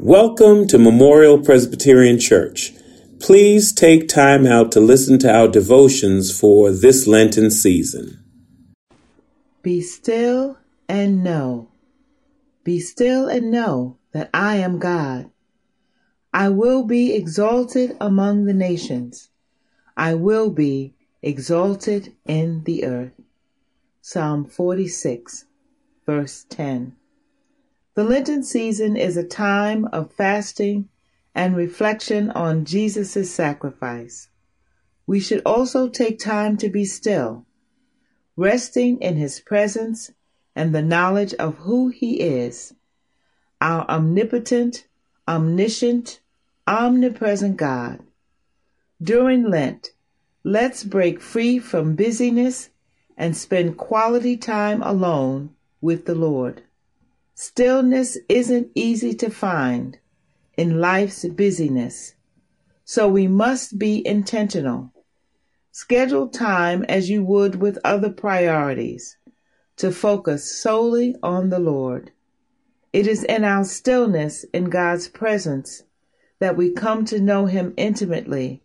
Welcome to Memorial Presbyterian Church. Please take time out to listen to our devotions for this Lenten season. Be still and know. Be still and know that I am God. I will be exalted among the nations. I will be exalted in the earth. Psalm 46, verse 10. The Lenten season is a time of fasting and reflection on Jesus' sacrifice. We should also take time to be still, resting in His presence and the knowledge of who He is, our omnipotent, omniscient, omnipresent God. During Lent, let's break free from busyness and spend quality time alone with the Lord. Stillness isn't easy to find in life's busyness, so we must be intentional. Schedule time as you would with other priorities to focus solely on the Lord. It is in our stillness in God's presence that we come to know Him intimately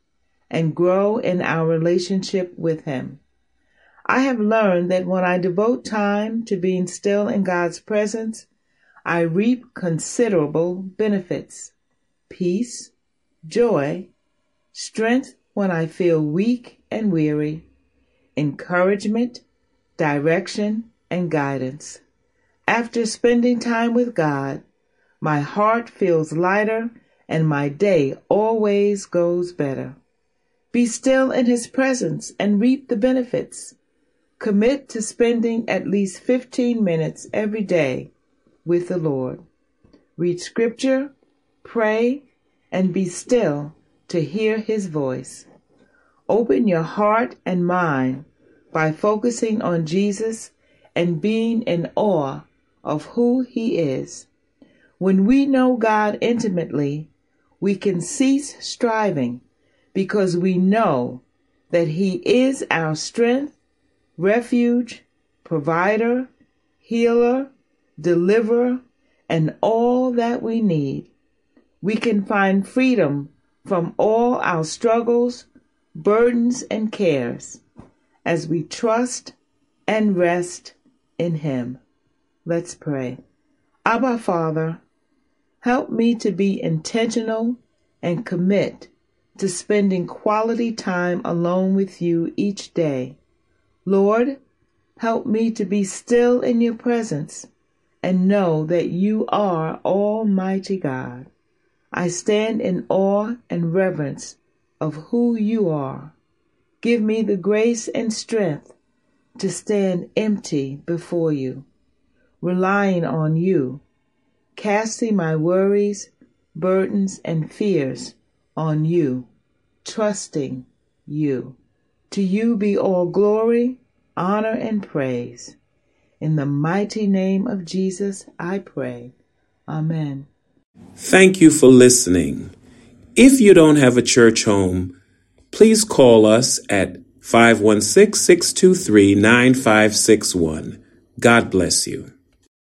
and grow in our relationship with Him. I have learned that when I devote time to being still in God's presence, I reap considerable benefits peace, joy, strength when I feel weak and weary, encouragement, direction, and guidance. After spending time with God, my heart feels lighter and my day always goes better. Be still in His presence and reap the benefits. Commit to spending at least 15 minutes every day with the Lord. Read scripture, pray, and be still to hear his voice. Open your heart and mind by focusing on Jesus and being in awe of who he is. When we know God intimately, we can cease striving because we know that he is our strength, refuge, provider, healer, deliverer, and all that we need. We can find freedom from all our struggles, burdens, and cares as we trust and rest in Him. Let's pray. Abba Father, help me to be intentional and commit to spending quality time alone with you each day. Lord, help me to be still in your presence and know that you are Almighty God. I stand in awe and reverence of who you are. Give me the grace and strength to stand empty before you, relying on you, casting my worries, burdens, and fears on you, trusting you. To you be all glory, honor, and praise. In the mighty name of Jesus, I pray. Amen. Thank you for listening. If you don't have a church home, please call us at 516 623 9561. God bless you.